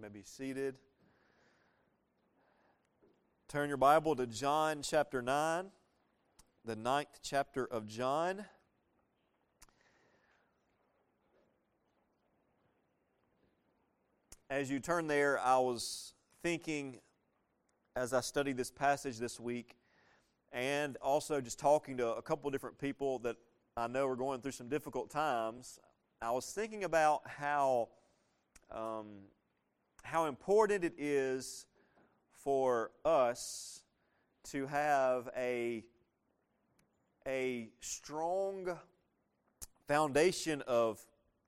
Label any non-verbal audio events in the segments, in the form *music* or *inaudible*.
You may be seated. Turn your Bible to John chapter 9, the ninth chapter of John. As you turn there, I was thinking as I studied this passage this week, and also just talking to a couple different people that I know are going through some difficult times. I was thinking about how um, how important it is for us to have a a strong foundation of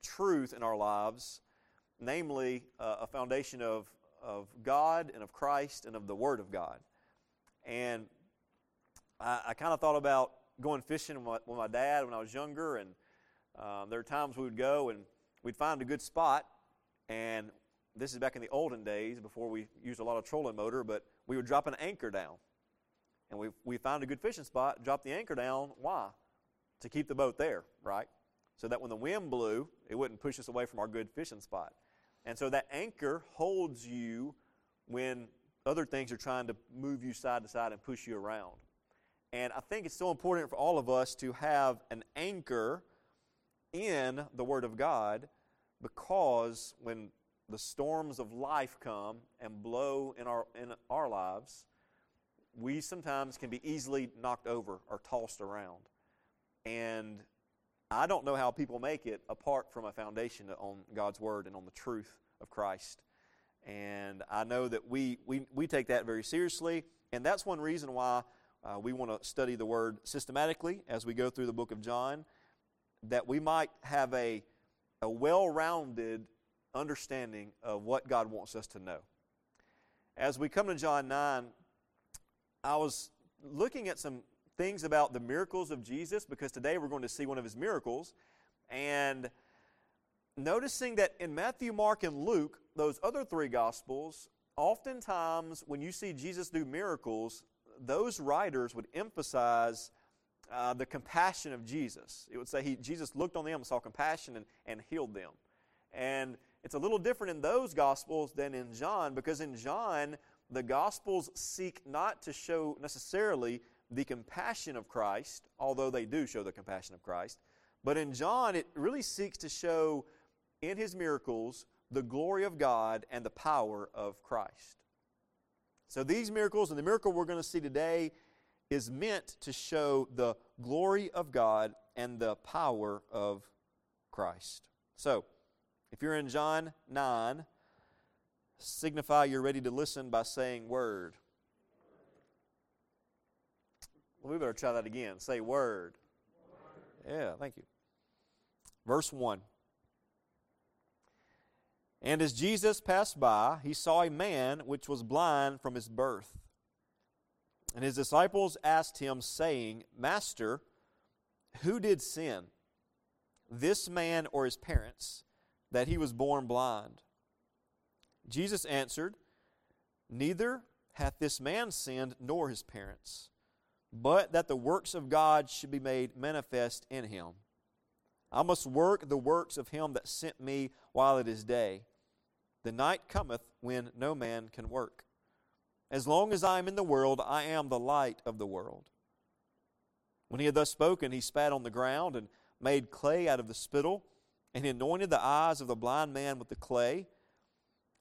truth in our lives, namely uh, a foundation of of God and of Christ and of the Word of God. And I, I kind of thought about going fishing with my, with my, dad when I was younger, and um, there are times we would go and we'd find a good spot, and this is back in the olden days before we used a lot of trolling motor, but we would drop an anchor down. And we, we found a good fishing spot, drop the anchor down. Why? To keep the boat there, right? So that when the wind blew, it wouldn't push us away from our good fishing spot. And so that anchor holds you when other things are trying to move you side to side and push you around. And I think it's so important for all of us to have an anchor in the Word of God because when the storms of life come and blow in our, in our lives, we sometimes can be easily knocked over or tossed around. And I don't know how people make it apart from a foundation on God's Word and on the truth of Christ. And I know that we, we, we take that very seriously. And that's one reason why uh, we want to study the Word systematically as we go through the book of John, that we might have a, a well rounded understanding of what God wants us to know. As we come to John 9, I was looking at some things about the miracles of Jesus because today we're going to see one of his miracles. And noticing that in Matthew, Mark, and Luke, those other three gospels, oftentimes when you see Jesus do miracles, those writers would emphasize uh, the compassion of Jesus. It would say he, Jesus looked on them and saw compassion and, and healed them. And it's a little different in those gospels than in John because in John, the gospels seek not to show necessarily the compassion of Christ, although they do show the compassion of Christ. But in John, it really seeks to show in his miracles the glory of God and the power of Christ. So these miracles and the miracle we're going to see today is meant to show the glory of God and the power of Christ. So, if you're in John 9, signify you're ready to listen by saying word. Well, we better try that again. Say word. word. Yeah, thank you. Verse 1. And as Jesus passed by, he saw a man which was blind from his birth. And his disciples asked him, saying, Master, who did sin, this man or his parents, that he was born blind? Jesus answered, Neither hath this man sinned nor his parents, but that the works of God should be made manifest in him. I must work the works of him that sent me while it is day. The night cometh when no man can work. As long as I am in the world, I am the light of the world. When he had thus spoken, he spat on the ground and made clay out of the spittle and he anointed the eyes of the blind man with the clay,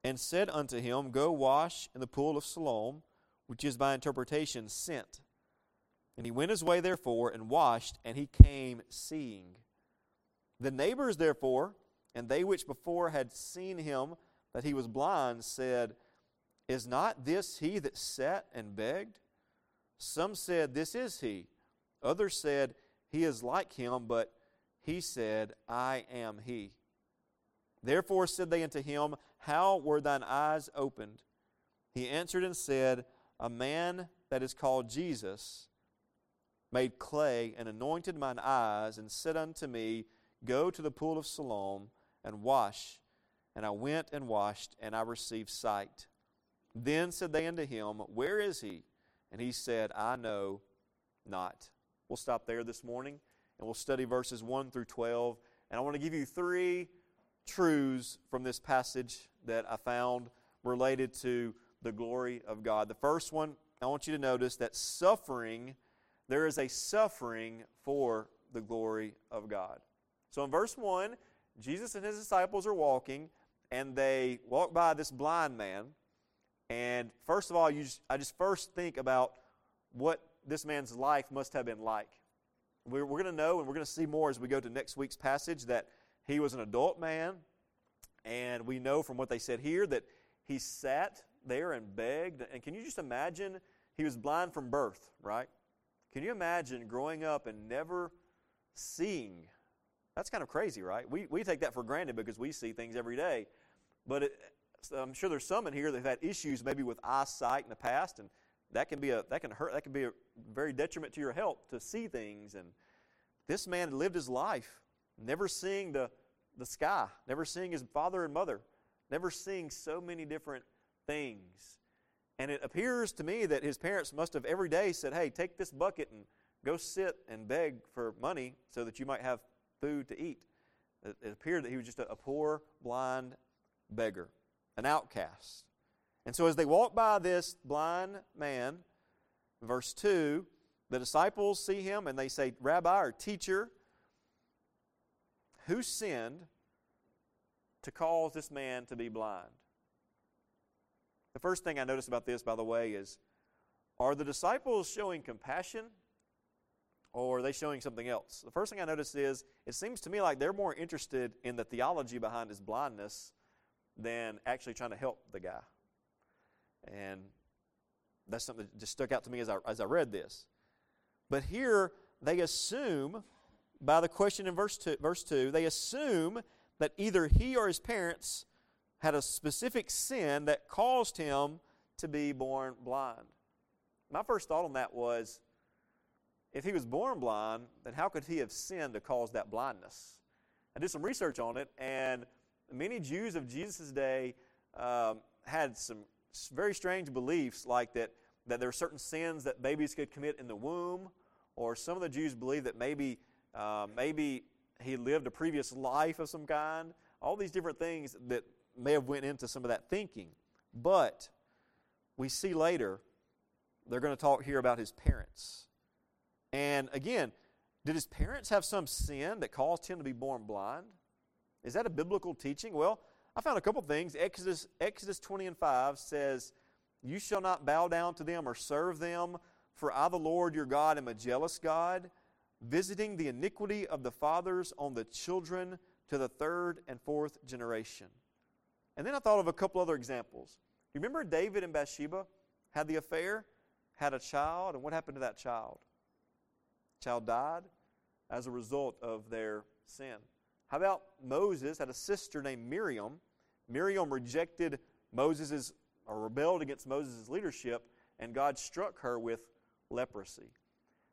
and said unto him, Go wash in the pool of Siloam, which is by interpretation sent. And he went his way therefore and washed, and he came seeing. The neighbors therefore, and they which before had seen him that he was blind, said, Is not this he that sat and begged? Some said, This is he. Others said, He is like him, but he said, I am he. Therefore said they unto him, How were thine eyes opened? He answered and said, A man that is called Jesus made clay and anointed mine eyes, and said unto me, Go to the pool of Siloam and wash. And I went and washed, and I received sight. Then said they unto him, Where is he? And he said, I know not. We'll stop there this morning and we'll study verses 1 through 12. And I want to give you three truths from this passage that I found related to the glory of God. The first one, I want you to notice that suffering, there is a suffering for the glory of God. So in verse 1, Jesus and his disciples are walking, and they walk by this blind man. And first of all, just, I just first think about what this man's life must have been like. We're, we're going to know, and we're going to see more as we go to next week's passage, that he was an adult man. And we know from what they said here that he sat there and begged. And can you just imagine? He was blind from birth, right? Can you imagine growing up and never seeing? That's kind of crazy, right? We, we take that for granted because we see things every day. But it, I'm sure there's some in here that have had issues maybe with eyesight in the past, and that can be a that can hurt. That can be a very detriment to your health to see things. And this man lived his life never seeing the the sky, never seeing his father and mother, never seeing so many different things. And it appears to me that his parents must have every day said, Hey, take this bucket and go sit and beg for money so that you might have food to eat. It, appeared that he was just a, a poor, blind beggar, an outcast. And so as they walk by this blind man, verse 2, the disciples see him and they say, Rabbi or teacher, who sinned to cause this man to be blind? The first thing I notice about this, by the way, is are the disciples showing compassion or are they showing something else? The first thing I notice is it seems to me like they're more interested in the theology behind his blindness than actually trying to help the guy. And that's something that just stuck out to me as I, as I read this. But here, they assume, by the question in verse 2, verse 2, they assume that either he or his parents had a specific sin that caused him to be born blind. My first thought on that was if he was born blind, then how could he have sinned to cause that blindness? I did some research on it, and many Jews of Jesus' day um, had some very strange beliefs, like that, that there are certain sins that babies could commit in the womb, or some of the Jews believe that maybe, uh, maybe he lived a previous life of some kind. All these different things that may have went into some of that thinking. But we see later they're going to talk here about his parents. And again, did his parents have some sin that caused him to be born blind? Is that a biblical teaching? Well, I found a couple things. Exodus, Exodus 20 and 5 says, You shall not bow down to them or serve them, for I, the Lord your God, am a jealous God, visiting the iniquity of the fathers on the children to the third and fourth generation. And then I thought of a couple other examples. You remember David and Bathsheba had the affair, had a child, and what happened to that child? child died as a result of their sin. How about Moses had a sister named Miriam? Miriam rejected Moses' or rebelled against Moses' leadership, and God struck her with leprosy.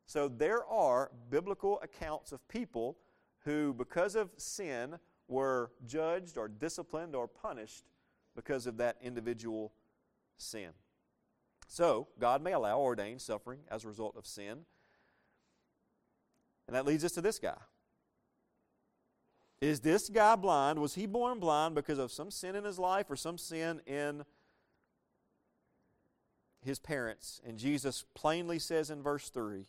So there are biblical accounts of people who, because of sin, were judged or disciplined or punished because of that individual sin. So, God may allow or ordain suffering as a result of sin. And that leads us to this guy. Is this guy blind? Was he born blind because of some sin in his life or some sin in his parents? And Jesus plainly says in verse 3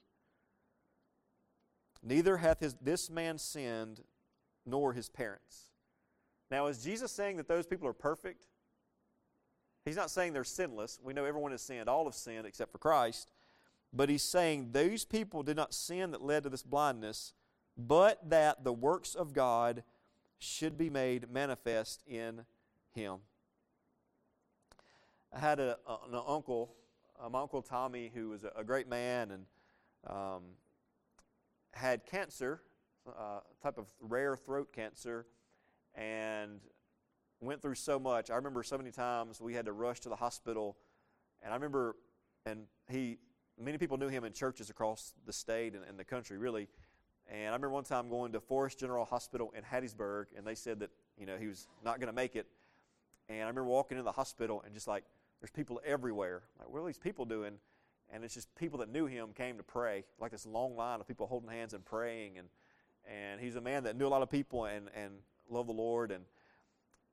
Neither hath his, this man sinned nor his parents. Now, is Jesus saying that those people are perfect? He's not saying they're sinless. We know everyone has sinned. All have sinned except for Christ. But he's saying those people did not sin that led to this blindness, but that the works of God should be made manifest in him. I had a, an uncle, uh, my uncle Tommy, who was a, a great man and um, had cancer uh, type of rare throat cancer and went through so much. I remember so many times we had to rush to the hospital, and I remember, and he, many people knew him in churches across the state and, and the country, really. And I remember one time going to Forrest General Hospital in Hattiesburg, and they said that you know he was not going to make it. And I remember walking into the hospital and just like there's people everywhere. Like, what are these people doing? And it's just people that knew him came to pray, like this long line of people holding hands and praying. And and he's a man that knew a lot of people and, and loved the Lord. And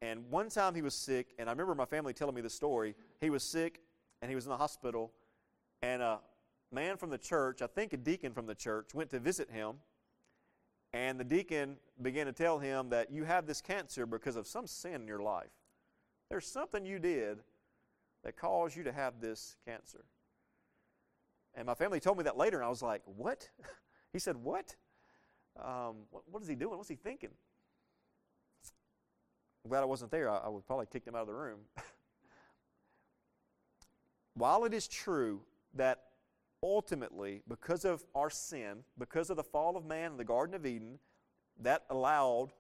And one time he was sick, and I remember my family telling me the story. He was sick, and he was in the hospital, and a man from the church, I think a deacon from the church, went to visit him. And the deacon began to tell him that you have this cancer because of some sin in your life. There's something you did that caused you to have this cancer. And my family told me that later, and I was like, What? *laughs* he said, What? Um, what, what is he doing? What's he thinking? I'm glad I wasn't there. I, I would probably kick him out of the room. *laughs* While it is true that ultimately, because of our sin, because of the fall of man in the Garden of Eden, that allowed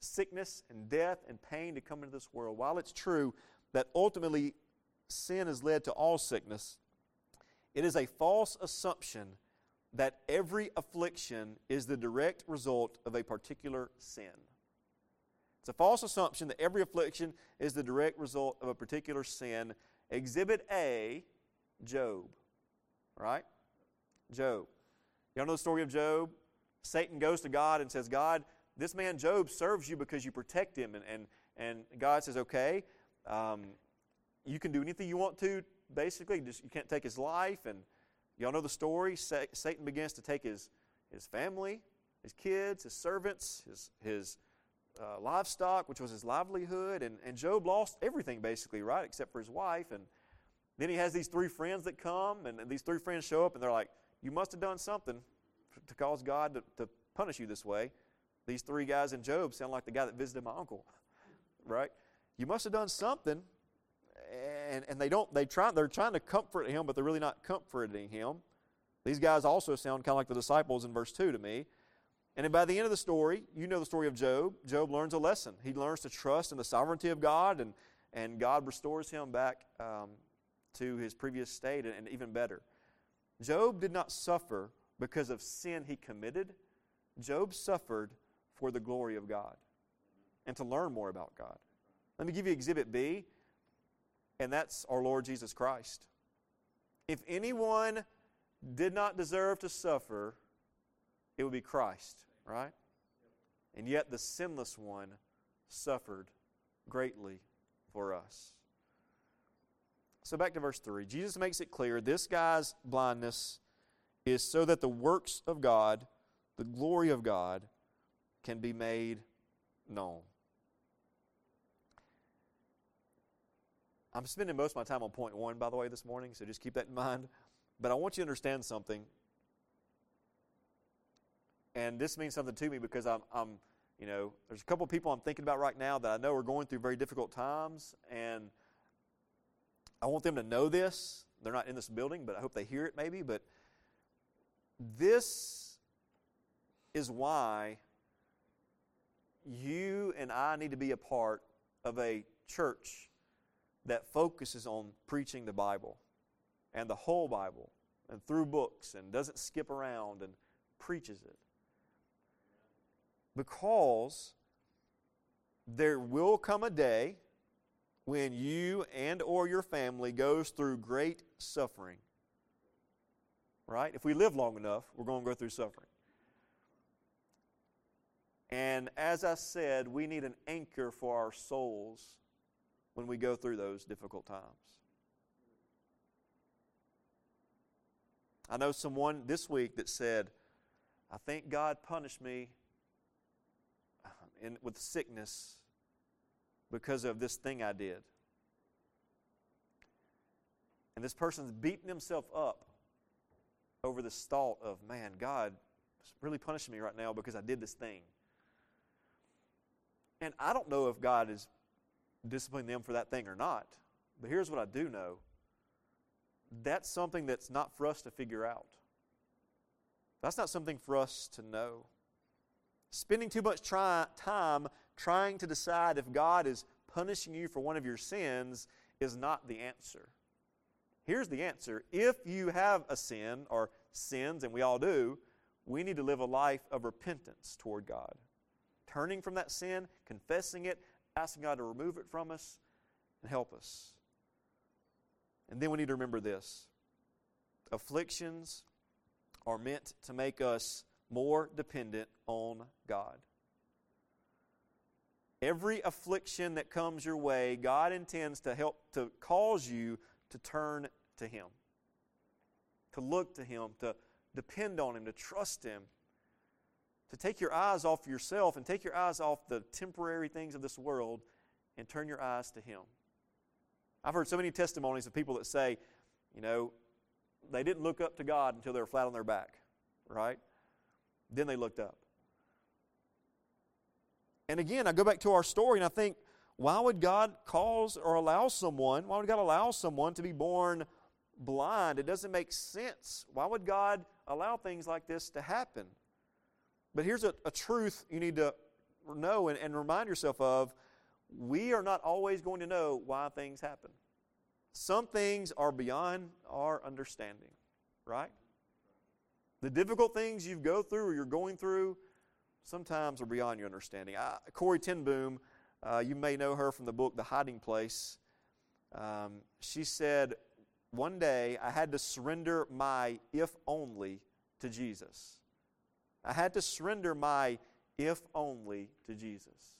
sickness and death and pain to come into this world. While it's true that ultimately sin has led to all sickness, it is a false assumption that every affliction is the direct result of a particular sin. It's a false assumption that every affliction is the direct result of a particular sin. Exhibit A, Job. Right? Job. Y'all know the story of Job? Satan goes to God and says, God, this man Job serves you because you protect him. And, and, and God says, okay, um, you can do anything you want to, basically. Just, you can't take his life. And y'all know the story. Sa- Satan begins to take his, his family, his kids, his servants, his, his uh, livestock, which was his livelihood. And, and Job lost everything, basically, right, except for his wife. And then he has these three friends that come, and, these three friends show up, and they're like, You must have done something to cause God to, to punish you this way. These three guys in Job sound like the guy that visited my uncle, *laughs* right? You must have done something. And, and they don't, they try, they're trying to comfort him, but they're really not comforting him. These guys also sound kind of like the disciples in verse 2 to me. And then by the end of the story, you know the story of Job. Job learns a lesson. He learns to trust in the sovereignty of God, and, and God restores him back um, to his previous state, and, and even better. Job did not suffer because of sin he committed. Job suffered for the glory of God and to learn more about God. Let me give you exhibit B, and that's our Lord Jesus Christ. If anyone did not deserve to suffer, it would be Christ, right? And yet the sinless one suffered greatly for us. So back to verse 3. Jesus makes it clear this guy's blindness is so that the works of God, the glory of God, can be made known. I'm spending most of my time on point one, by the way, this morning, so just keep that in mind. But I want you to understand something. And this means something to me because I'm, I'm you know, there's a couple of people I'm thinking about right now that I know are going through very difficult times, and I want them to know this. They're not in this building, but I hope they hear it maybe. But this is why you and I need to be a part of a church that focuses on preaching the Bible and the whole Bible and through books and doesn't skip around and preaches it. Because there will come a day when you and or your family goes through great suffering. Right? If we live long enough, we're going to go through suffering. And as I said, we need an anchor for our souls when we go through those difficult times. I know someone this week that said, I think God punished me uh, in, with sickness because of this thing I did. And this person's beating himself up over this thought of, man, God is really punishing me right now because I did this thing. And I don't know if God is disciplining them for that thing or not. But here's what I do know that's something that's not for us to figure out. That's not something for us to know. Spending too much try, time trying to decide if God is punishing you for one of your sins is not the answer. Here's the answer if you have a sin or sins, and we all do, we need to live a life of repentance toward God. Turning from that sin, confessing it, asking God to remove it from us and help us. And then we need to remember this afflictions are meant to make us more dependent on God. Every affliction that comes your way, God intends to help to cause you to turn to Him, to look to Him, to depend on Him, to trust Him, to take your eyes off yourself and take your eyes off the temporary things of this world and turn your eyes to Him. I've heard so many testimonies of people that say, you know, they didn't look up to God until they were flat on their back, right? Then they looked up. And again, I go back to our story and I think, why would God cause or allow someone, why would God allow someone to be born blind? It doesn't make sense. Why would God allow things like this to happen? But here's a, a truth you need to know and, and remind yourself of we are not always going to know why things happen. Some things are beyond our understanding, right? The difficult things you go through or you're going through, sometimes are beyond your understanding. I, Corrie ten Boom, uh, you may know her from the book The Hiding Place. Um, she said, One day I had to surrender my if only to Jesus. I had to surrender my if only to Jesus.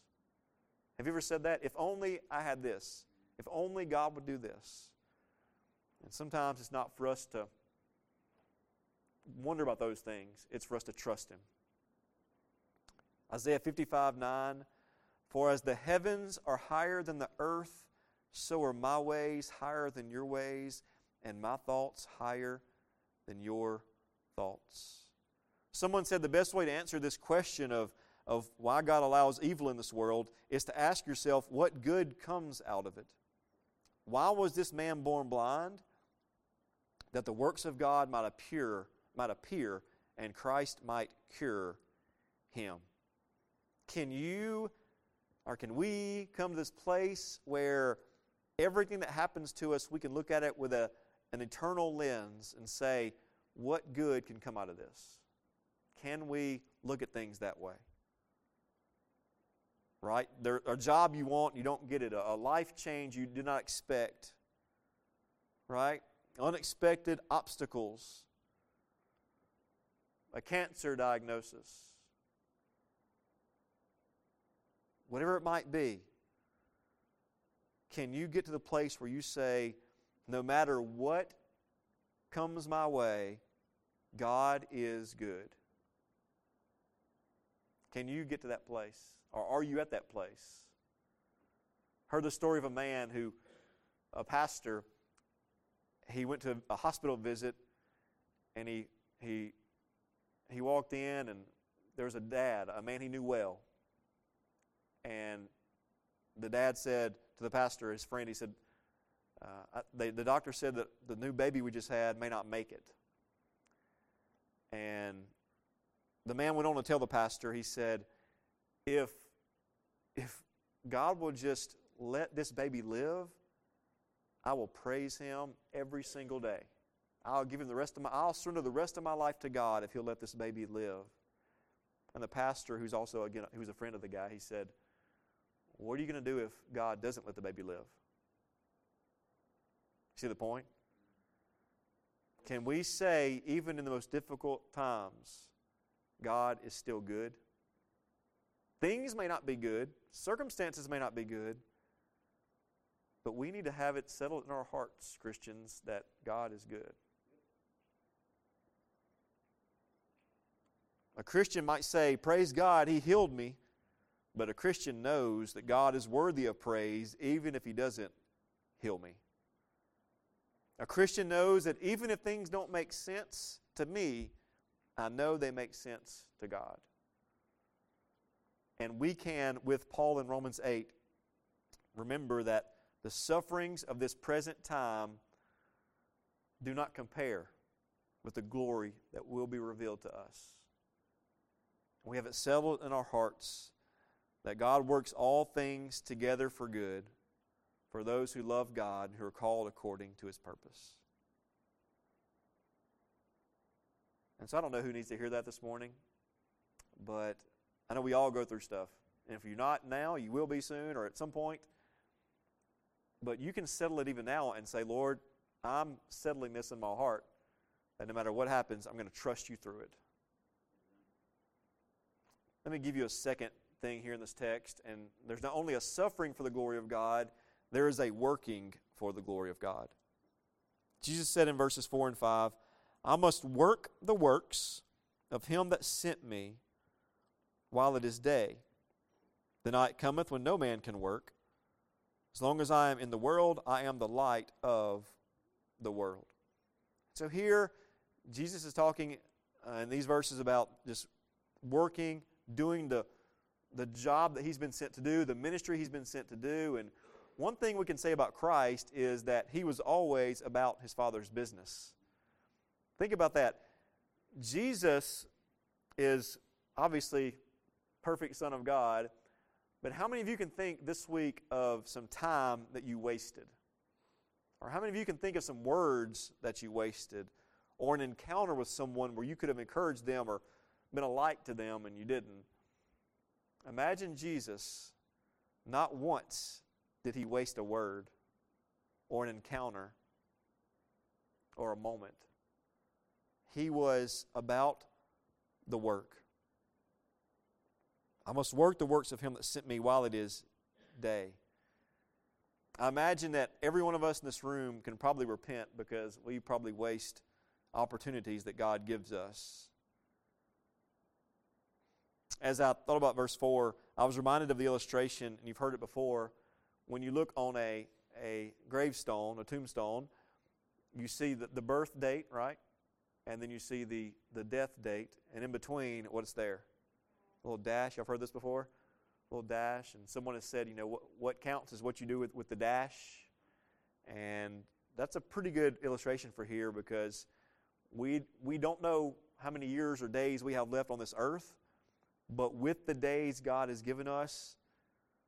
Have you ever said that? If only I had this. If only God would do this. And sometimes it's not for us to wonder about those things, it's for us to trust Him. Isaiah 55 9 For as the heavens are higher than the earth, so are my ways higher than your ways, and my thoughts higher than your thoughts. Someone said the best way to answer this question of, of why God allows evil in this world is to ask yourself what good comes out of it. Why was this man born blind? That the works of God might appear, might appear and Christ might cure him. Can you or can we come to this place where everything that happens to us, we can look at it with a, an eternal lens and say, what good can come out of this? Can we look at things that way? Right? There, a job you want, you don't get it. A, a life change you do not expect. Right? Unexpected obstacles. A cancer diagnosis whatever it might be, can you get to the place where you say, no matter what comes my way, God is good? Can you get to that place? Or are you at that place? Heard the story of a man who, a pastor, he went to a hospital visit and he, he, he walked in and there was a dad, a man he knew well, and the dad said to the pastor, his friend, he said, uh, they, the doctor said that the new baby we just had may not make it. And the man went on to tell the pastor, he said, if, if God will just let this baby live, I will praise him every single day. I'll give him the rest of my I'll surrender the rest of my life to God if he'll let this baby live. And the pastor, who's also again who's a friend of the guy, he said, what are you going to do if God doesn't let the baby live? See the point? Can we say, even in the most difficult times, God is still good? Things may not be good, circumstances may not be good, but we need to have it settled in our hearts, Christians, that God is good. A Christian might say, Praise God, He healed me. But a Christian knows that God is worthy of praise even if He doesn't heal me. A Christian knows that even if things don't make sense to me, I know they make sense to God. And we can, with Paul in Romans 8, remember that the sufferings of this present time do not compare with the glory that will be revealed to us. We have it settled in our hearts that God works all things together for good for those who love God who are called according to his purpose. And so I don't know who needs to hear that this morning, but I know we all go through stuff. And if you're not now, you will be soon or at some point. But you can settle it even now and say, Lord, I'm settling this in my heart that no matter what happens, I'm going to trust you through it. Let me give you a second thing here in this text, and there's not only a suffering for the glory of God, there is a working for the glory of God. Jesus said in verses 4 and 5, I must work the works of him that sent me while it is day. The night cometh when no man can work. As long as I am in the world, I am the light of the world. So here, Jesus is talking uh, in these verses about just working, doing the, the job that he's been sent to do, the ministry he's been sent to do. And one thing we can say about Christ is that he was always about his Father's business. Think about that. Jesus is obviously perfect Son of God, but how many of you can think this week of some time that you wasted? Or how many of you can think of some words that you wasted? Or an encounter with someone where you could have encouraged them or been a light to them and you didn't? Imagine Jesus, not once did he waste a word or an encounter or a moment. He was about the work. I must work the works of him that sent me while it is day. I imagine that every one of us in this room can probably repent because we probably waste opportunities that God gives us. As I thought about verse 4, I was reminded of the illustration, and you've heard it before. When you look on a, a gravestone, a tombstone, you see the, the birth date, right? And then you see the, the death date, and in between, what's there? A little dash. I've heard this before. A little dash. And someone has said, you know, what, what counts is what you do with, with the dash. And that's a pretty good illustration for here because we, we don't know how many years or days we have left on this earth. But with the days God has given us,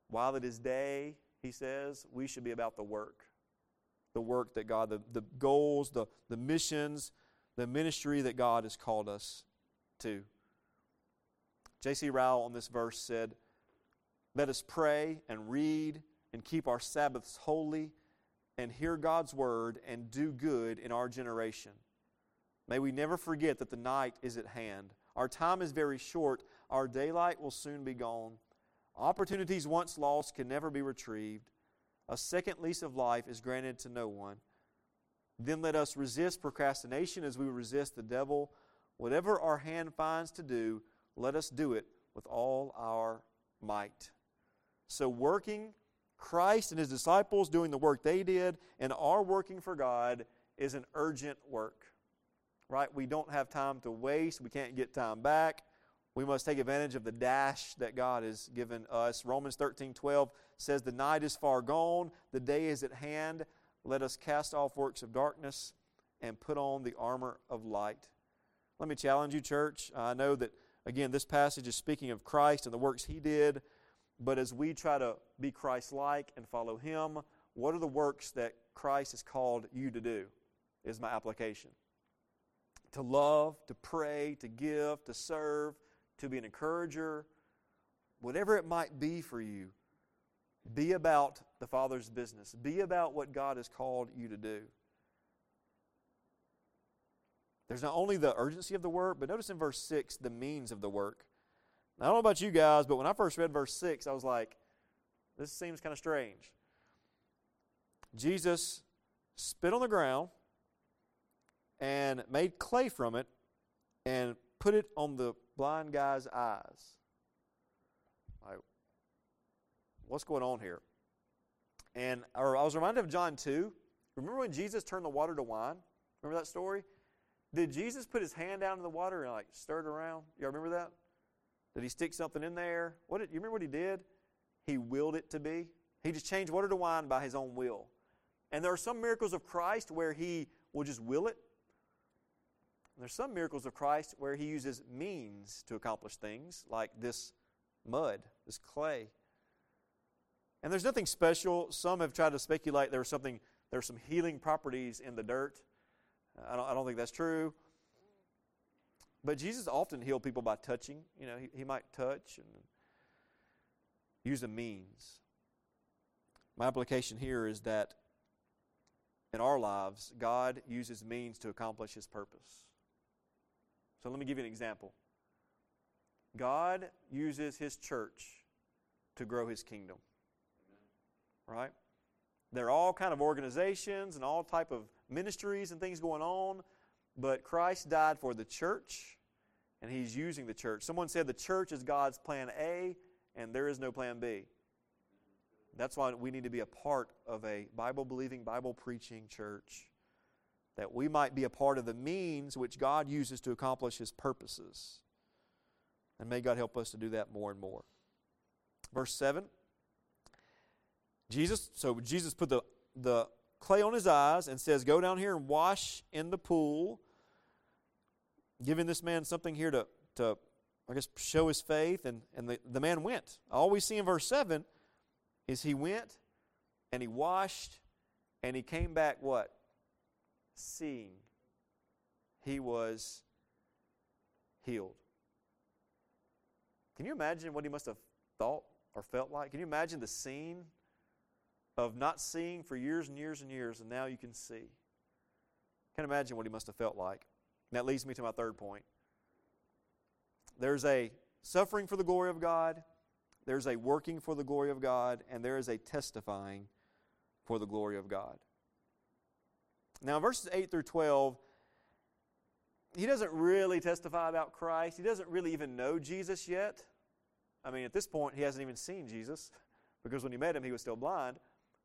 while it is day, he says, we should be about the work. The work that God, the, the goals, the, the missions, the ministry that God has called us to. J.C. Ryle on this verse said, Let us pray and read and keep our Sabbaths holy and hear God's word and do good in our generation. May we never forget that the night is at hand. Our time is very short. Our daylight will soon be gone. Opportunities once lost can never be retrieved. A second lease of life is granted to no one. Then let us resist procrastination as we resist the devil. Whatever our hand finds to do, let us do it with all our might. So, working, Christ and his disciples doing the work they did, and our working for God is an urgent work. Right? We don't have time to waste. We can't get time back. We must take advantage of the dash that God has given us. Romans 13 12 says, The night is far gone, the day is at hand. Let us cast off works of darkness and put on the armor of light. Let me challenge you, church. I know that Again, this passage is speaking of Christ and the works he did, but as we try to be Christ like and follow him, what are the works that Christ has called you to do? Is my application. To love, to pray, to give, to serve, to be an encourager, whatever it might be for you, be about the Father's business. Be about what God has called you to do. There's not only the urgency of the work, but notice in verse 6 the means of the work. Now, I don't know about you guys, but when I first read verse 6, I was like, this seems kind of strange. Jesus spit on the ground and made clay from it and put it on the blind guy's eyes. Like, what's going on here? And I was reminded of John 2. Remember when Jesus turned the water to wine? Remember that story? Did Jesus put his hand down in the water and like stir it around? Y'all remember that? Did he stick something in there? What did you remember what he did? He willed it to be. He just changed water to wine by his own will. And there are some miracles of Christ where he will just will it. There's some miracles of Christ where he uses means to accomplish things, like this mud, this clay. And there's nothing special. Some have tried to speculate there's something there's some healing properties in the dirt. I don't, I don't think that's true. But Jesus often healed people by touching. You know, he, he might touch and use a means. My application here is that in our lives, God uses means to accomplish His purpose. So let me give you an example. God uses His church to grow his kingdom. Right? There are all kind of organizations and all type of ministries and things going on, but Christ died for the church and he's using the church. Someone said the church is God's plan A and there is no plan B. That's why we need to be a part of a Bible believing, Bible preaching church that we might be a part of the means which God uses to accomplish his purposes. And may God help us to do that more and more. Verse 7. Jesus, so Jesus put the, the clay on his eyes and says, Go down here and wash in the pool, giving this man something here to, to I guess, show his faith. And, and the, the man went. All we see in verse 7 is he went and he washed and he came back what? Seeing. He was healed. Can you imagine what he must have thought or felt like? Can you imagine the scene of not seeing for years and years and years, and now you can see? Can't imagine what he must have felt like. And that leads me to my third point. There's a suffering for the glory of God, there's a working for the glory of God, and there is a testifying for the glory of God. Now, verses 8 through 12, he doesn't really testify about Christ. He doesn't really even know Jesus yet. I mean, at this point, he hasn't even seen Jesus because when he met him, he was still blind.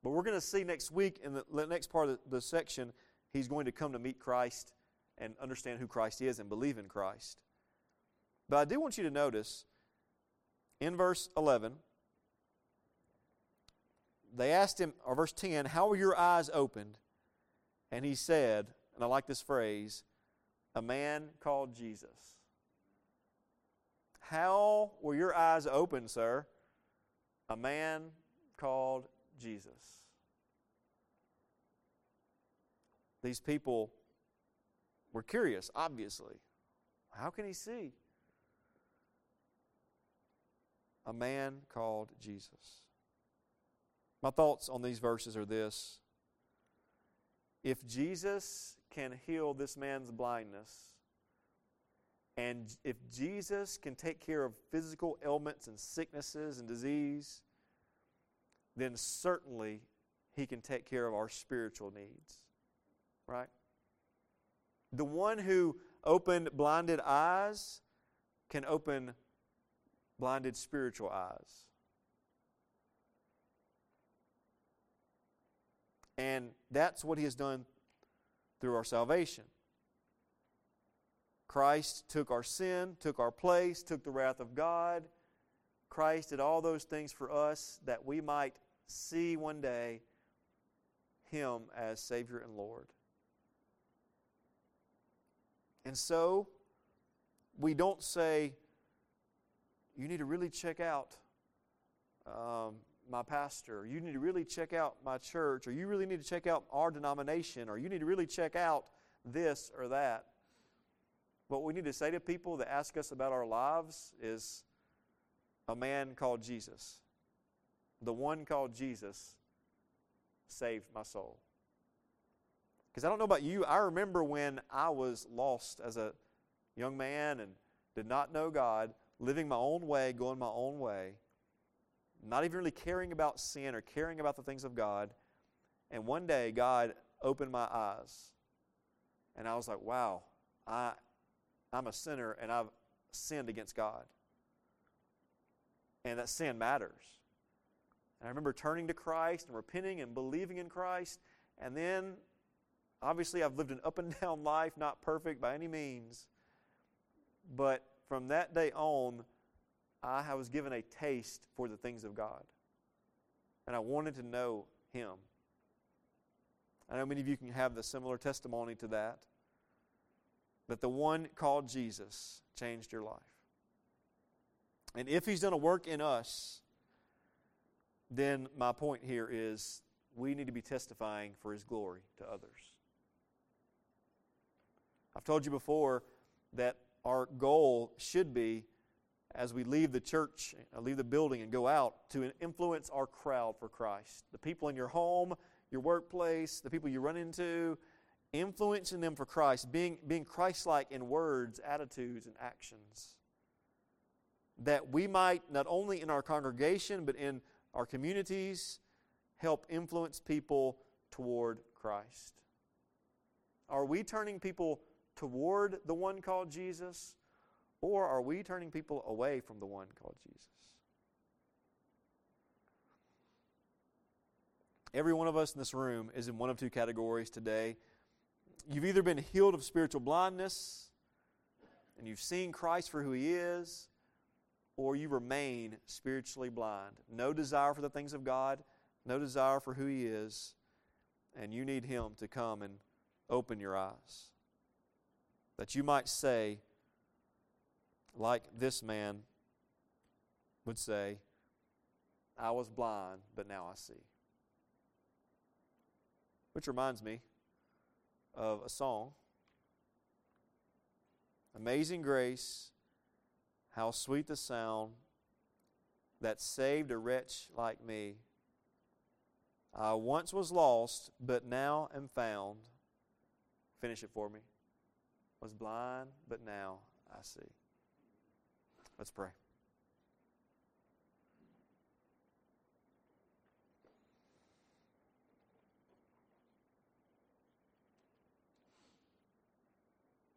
But we're going to see next week in the next part of the section, he's going to come to meet Christ and understand who Christ is and believe in Christ. But I do want you to notice in verse 11, they asked him, or verse 10, How were your eyes opened? And he said, and I like this phrase, a man called Jesus. How were your eyes open, sir? A man called Jesus. These people were curious, obviously. How can he see? A man called Jesus. My thoughts on these verses are this. If Jesus can heal this man's blindness, and if Jesus can take care of physical ailments and sicknesses and disease, then certainly he can take care of our spiritual needs. Right? The one who opened blinded eyes can open blinded spiritual eyes. And that's what he has done through our salvation. Christ took our sin, took our place, took the wrath of God. Christ did all those things for us that we might see one day Him as Savior and Lord. And so, we don't say, you need to really check out um, my pastor, you need to really check out my church, or you really need to check out our denomination, or you need to really check out this or that. What we need to say to people that ask us about our lives is a man called Jesus. The one called Jesus saved my soul. Because I don't know about you, I remember when I was lost as a young man and did not know God, living my own way, going my own way, not even really caring about sin or caring about the things of God. And one day, God opened my eyes. And I was like, wow, I, I'm a sinner and I've sinned against God. And that sin matters. And I remember turning to Christ and repenting and believing in Christ. And then, obviously, I've lived an up and *laughs* down life, not perfect by any means. But from that day on, I was given a taste for the things of God. And I wanted to know Him. I know many of you can have the similar testimony to that that the one called Jesus changed your life. And if he's done a work in us, then my point here is we need to be testifying for his glory to others. I've told you before that our goal should be as we leave the church, uh, leave the building, and go out to influence our crowd for Christ. The people in your home, your workplace, the people you run into, influencing them for Christ, being, being Christ like in words, attitudes, and actions. that we might, not only in our congregation, but in our communities, help influence people toward Christ? Are we turning people toward the one called Jesus, or are we turning people away from the one called Jesus? Every one of us in this room is in one of two categories today. You've either been healed of spiritual blindness and you've seen Christ for who He is, or you remain spiritually blind. No desire for the things of God, no desire for who He is, and you need Him to come and open your eyes. That you might say, like this man would say, I was blind, but now I see. Which reminds me of a song Amazing Grace, how sweet the sound that saved a wretch like me. I once was lost, but now am found. Finish it for me. Was blind, but now I see. Let's pray.